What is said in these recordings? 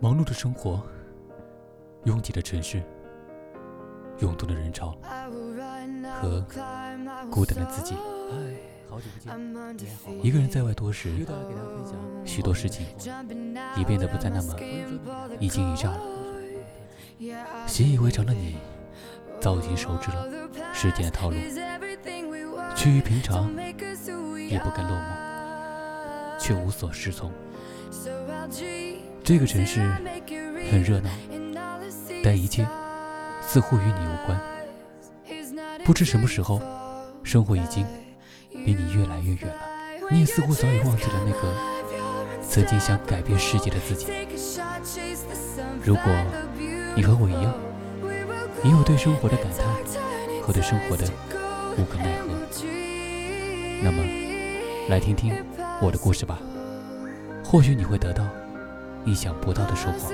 忙碌的生活，拥挤的城市，涌动的人潮和孤单的自己。好久不见，一个人在外多时，许多事情也变得不再那么一惊一乍了。习以为常的你，早已经熟知了世间的套路，趋于平常，也不甘落寞，却无所适从。这个城市很热闹，但一切似乎与你无关。不知什么时候，生活已经离你越来越远了。你也似乎早已忘记了那个曾经想改变世界的自己。如果你和我一样，也有对生活的感叹和对生活的无可奈何，那么来听听我的故事吧。或许你会得到。意想不到的收获。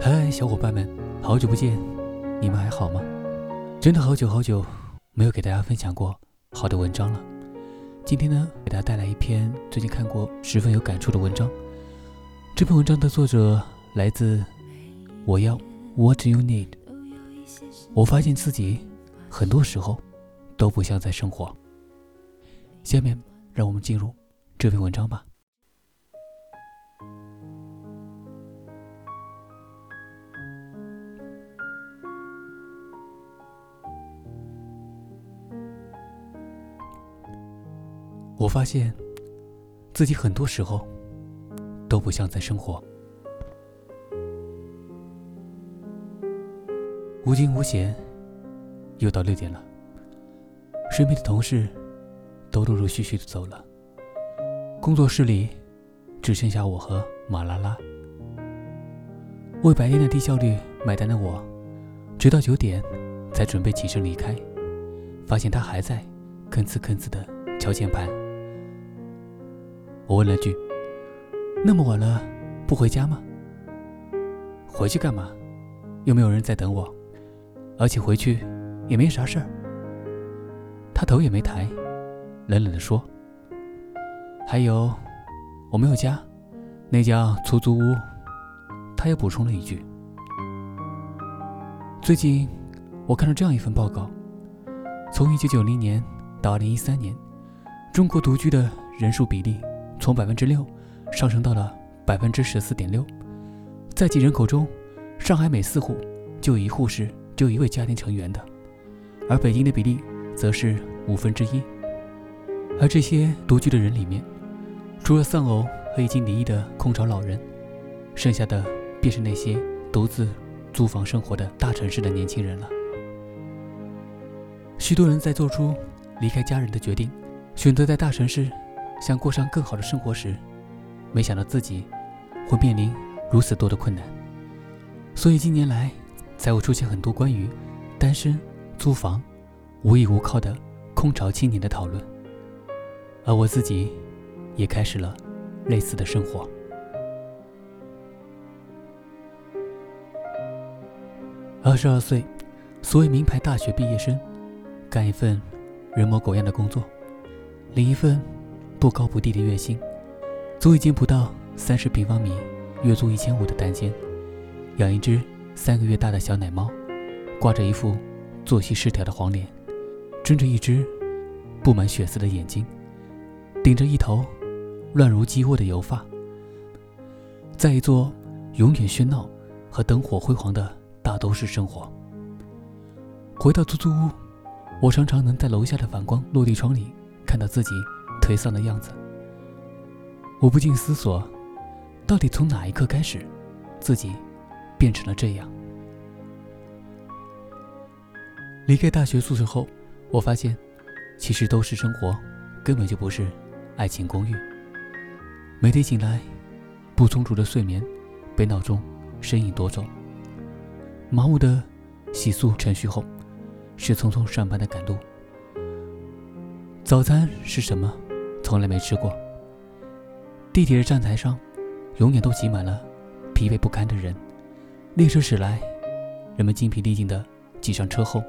嗨，小伙伴们，好久不见，你们还好吗？真的好久好久没有给大家分享过好的文章了。今天呢，给大家带来一篇最近看过十分有感触的文章。这篇文章的作者来自我要 What You Need。我发现自己很多时候都不像在生活。下面让我们进入这篇文章吧。我发现自己很多时候都不像在生活，无惊无险，又到六点了。身边的同事都陆陆续续的走了，工作室里只剩下我和马拉拉。为白天的低效率买单的我，直到九点才准备起身离开，发现他还在吭哧吭哧的敲键盘。我问了句：“那么晚了，不回家吗？回去干嘛？又没有人在等我，而且回去也没啥事儿。”他头也没抬，冷冷地说：“还有，我没有家，那家出租屋。”他又补充了一句：“最近我看到这样一份报告，从1990年到2013年，中国独居的人数比例。”从百分之六上升到了百分之十四点六，在其人口中，上海每四户就有一户是只有一位家庭成员的，而北京的比例则是五分之一。而这些独居的人里面，除了丧偶和已经离异的空巢老人，剩下的便是那些独自租房生活的大城市的年轻人了。许多人在做出离开家人的决定，选择在大城市。想过上更好的生活时，没想到自己会面临如此多的困难，所以近年来才会出现很多关于单身、租房、无依无靠的空巢青年的讨论。而我自己也开始了类似的生活。二十二岁，所谓名牌大学毕业生，干一份人模狗样的工作，领一份。不高不低的月薪，租一间不到三十平方米、月租一千五的单间，养一只三个月大的小奶猫，挂着一副作息失调的黄脸，睁着一只布满血丝的眼睛，顶着一头乱如鸡窝的油发，在一座永远喧闹和灯火辉煌的大都市生活。回到出租屋，我常常能在楼下的反光落地窗里看到自己。颓丧的样子，我不禁思索：到底从哪一刻开始，自己变成了这样？离开大学宿舍后，我发现，其实都市生活根本就不是爱情公寓。每天醒来，不充足的睡眠被闹钟声音夺走，麻木的洗漱程序后，是匆匆上班的赶路。早餐是什么？从来没吃过。地铁的站台上，永远都挤满了疲惫不堪的人。列车驶来，人们精疲力尽的挤上车后，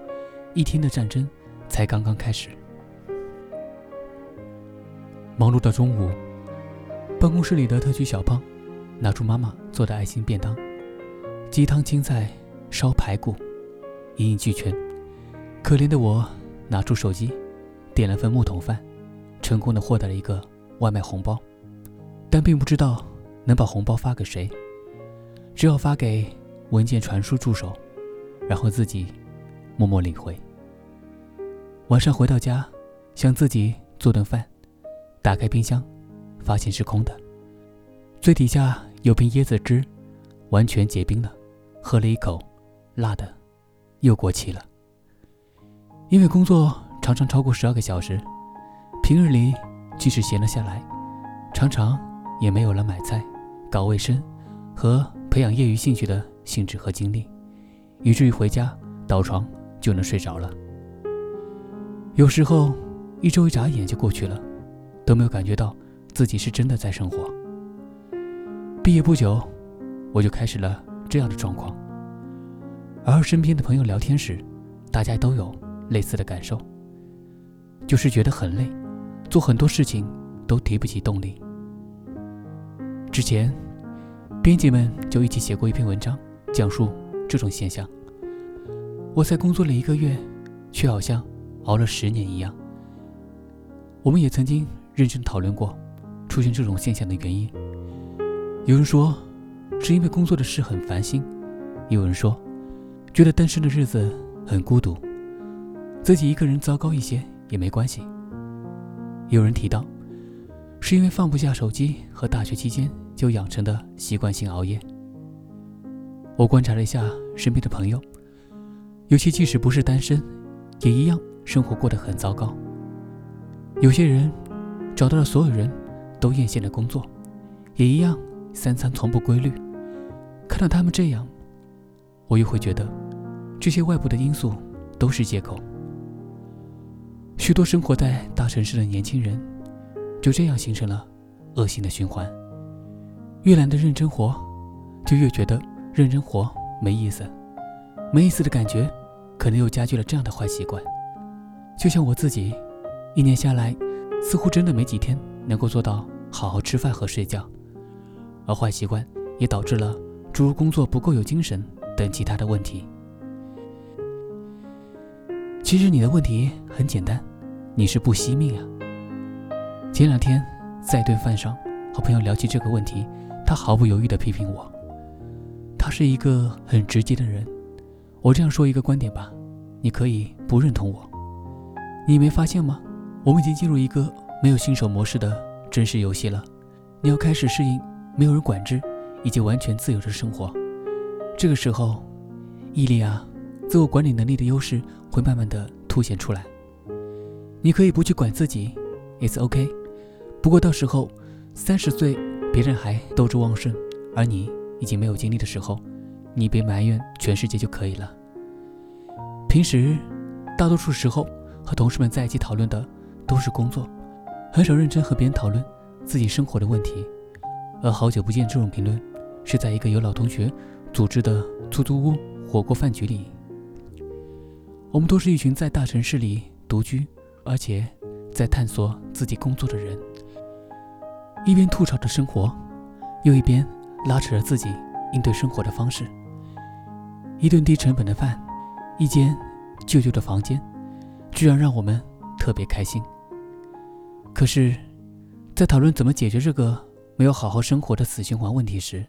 一天的战争才刚刚开始。忙碌到中午，办公室里的特区小胖拿出妈妈做的爱心便当，鸡汤、青菜、烧排骨，一应俱全。可怜的我拿出手机，点了份木桶饭，成功的获得了一个外卖红包，但并不知道能把红包发给谁，只好发给文件传输助手，然后自己默默领回。晚上回到家，想自己做顿饭。打开冰箱，发现是空的，最底下有瓶椰子汁，完全结冰了。喝了一口，辣的，又过期了。因为工作常常超过十二个小时，平日里即使闲了下来，常常也没有了买菜、搞卫生和培养业余兴趣的兴致和精力，以至于回家倒床就能睡着了。有时候一周一眨眼就过去了。都没有感觉到自己是真的在生活。毕业不久，我就开始了这样的状况。而身边的朋友聊天时，大家都有类似的感受，就是觉得很累，做很多事情都提不起动力。之前，编辑们就一起写过一篇文章，讲述这种现象。我才工作了一个月，却好像熬了十年一样。我们也曾经。认真讨论过出现这种现象的原因。有人说是因为工作的事很烦心，也有人说觉得单身的日子很孤独，自己一个人糟糕一些也没关系。有人提到是因为放不下手机和大学期间就养成的习惯性熬夜。我观察了一下身边的朋友，有些即使不是单身，也一样生活过得很糟糕。有些人。找到了所有人都艳羡的工作，也一样三餐从不规律。看到他们这样，我又会觉得这些外部的因素都是借口。许多生活在大城市的年轻人就这样形成了恶性的循环：越懒得认真活，就越觉得认真活没意思。没意思的感觉，可能又加剧了这样的坏习惯。就像我自己，一年下来。似乎真的没几天能够做到好好吃饭和睡觉，而坏习惯也导致了诸如工作不够有精神等其他的问题。其实你的问题很简单，你是不惜命啊。前两天在一顿饭上和朋友聊起这个问题，他毫不犹豫地批评我。他是一个很直接的人，我这样说一个观点吧，你可以不认同我。你没发现吗？我们已经进入一个没有新手模式的真实游戏了，你要开始适应没有人管制以及完全自由的生活。这个时候，毅力啊，自我管理能力的优势会慢慢的凸显出来。你可以不去管自己，It's OK。不过到时候三十岁，别人还斗志旺盛，而你已经没有精力的时候，你别埋怨全世界就可以了。平时，大多数时候和同事们在一起讨论的。都是工作，很少认真和别人讨论自己生活的问题。而好久不见这种评论，是在一个有老同学组织的出租屋火锅饭局里。我们都是一群在大城市里独居，而且在探索自己工作的人，一边吐槽着生活，又一边拉扯着自己应对生活的方式。一顿低成本的饭，一间旧旧的房间，居然让我们特别开心。可是，在讨论怎么解决这个没有好好生活的死循环问题时，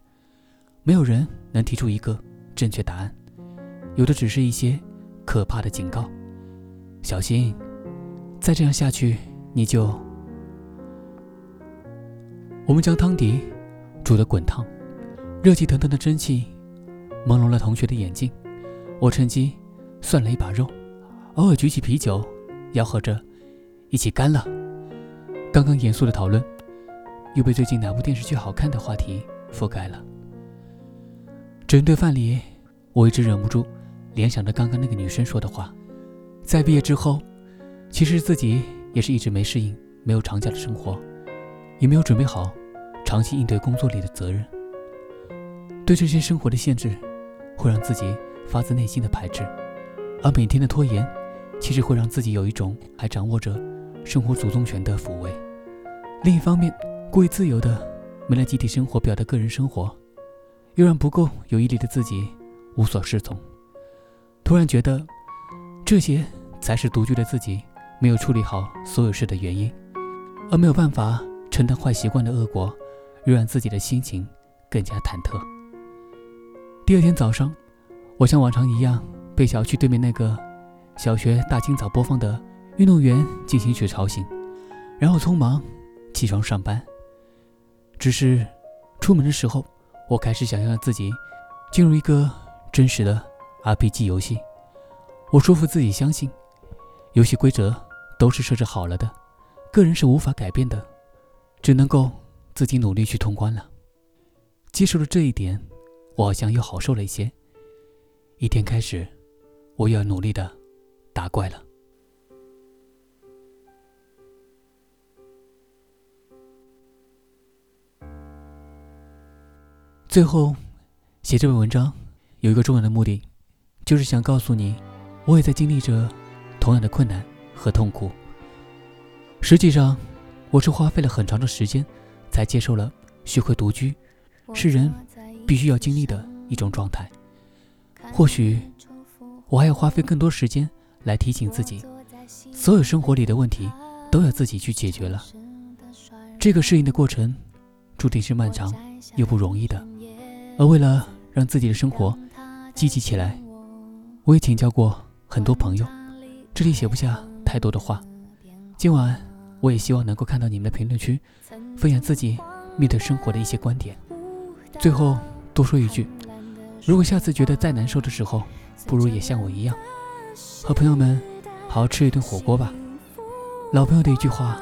没有人能提出一个正确答案，有的只是一些可怕的警告：小心，再这样下去你就……我们将汤底煮得滚烫，热气腾腾的蒸汽朦胧了同学的眼睛。我趁机涮了一把肉，偶尔举起啤酒，吆喝着一起干了。刚刚严肃的讨论，又被最近哪部电视剧好看的话题覆盖了。整顿饭里，我一直忍不住联想着刚刚那个女生说的话。在毕业之后，其实自己也是一直没适应没有长假的生活，也没有准备好长期应对工作里的责任。对这些生活的限制，会让自己发自内心的排斥，而每天的拖延，其实会让自己有一种还掌握着生活主动权的抚慰。另一方面，过于自由的没了集体生活表的个人生活，又让不够有毅力的自己无所适从。突然觉得，这些才是独居的自己没有处理好所有事的原因，而没有办法承担坏习惯的恶果，又让自己的心情更加忐忑。第二天早上，我像往常一样被小区对面那个小学大清早播放的运动员进行曲吵醒，然后匆忙起床上班。只是出门的时候，我开始想象自己进入一个真实的 RPG 游戏。我说服自己相信，游戏规则都是设置好了的，个人是无法改变的，只能够自己努力去通关了。接受了这一点。我好像又好受了一些。一天开始，我又要努力的打怪了。最后，写这篇文章有一个重要的目的，就是想告诉你，我也在经历着同样的困难和痛苦。实际上，我是花费了很长的时间，才接受了学会独居是人。必须要经历的一种状态。或许我还要花费更多时间来提醒自己，所有生活里的问题都要自己去解决了。这个适应的过程注定是漫长又不容易的。而为了让自己的生活积极起来，我也请教过很多朋友，这里写不下太多的话。今晚我也希望能够看到你们的评论区，分享自己面对生活的一些观点。最后。多说一句，如果下次觉得再难受的时候，不如也像我一样，和朋友们好好吃一顿火锅吧。老朋友的一句话，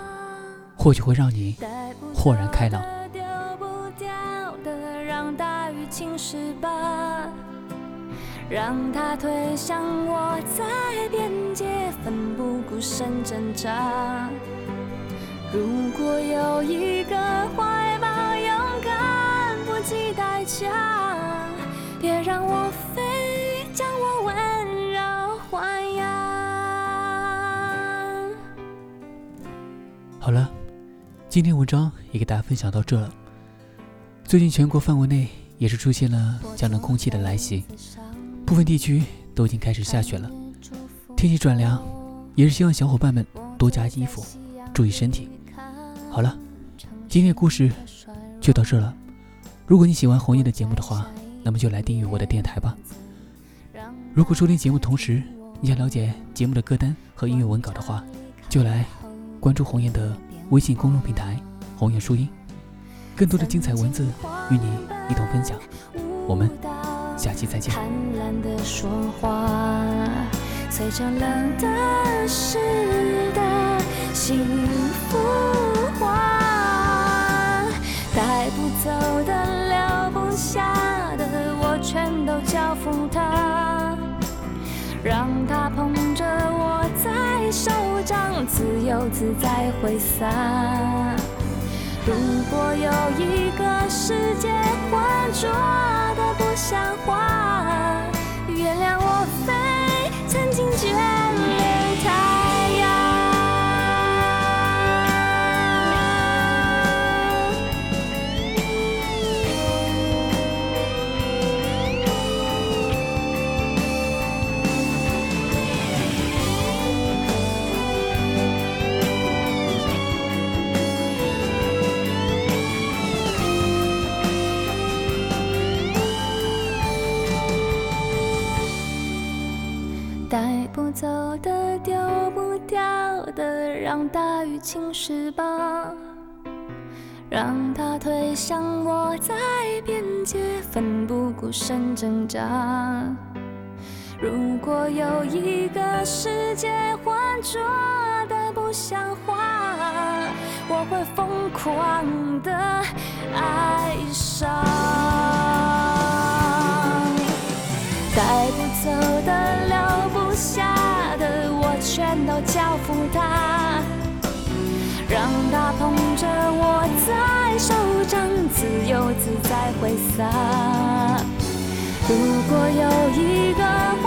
或许会让你豁然开朗。让它推向我在边界，奋不顾身挣扎。如果有一个怀抱，勇敢不计代价。别让我飞，将我温柔豢养。好了，今天文章也给大家分享到这了。最近全国范围内也是出现了降冷空气的来袭，部分地区都已经开始下雪了。天气转凉，也是希望小伙伴们多加衣服，注意身体。好了，今天的故事就到这了。如果你喜欢红叶的节目的话，那么就来订阅我的电台吧。如果收听节目同时你想了解节目的歌单和音乐文稿的话，就来关注红叶的微信公众平台“红叶书音”，更多的精彩文字与你一同分享。我们下期再见。带不走的，留不下。全都交付他，让他捧着我在手掌，自由自在挥洒。如果有一个世界浑浊的不像话，原谅我飞，曾经走的丢不掉的，让大雨侵蚀吧，让它推向我在边界，奋不顾身挣扎。如果有一个世界浑浊的不像话，我会疯狂的爱上。下的我。全都交付他，让他捧着我在手掌，自由自在挥洒。如果有一个花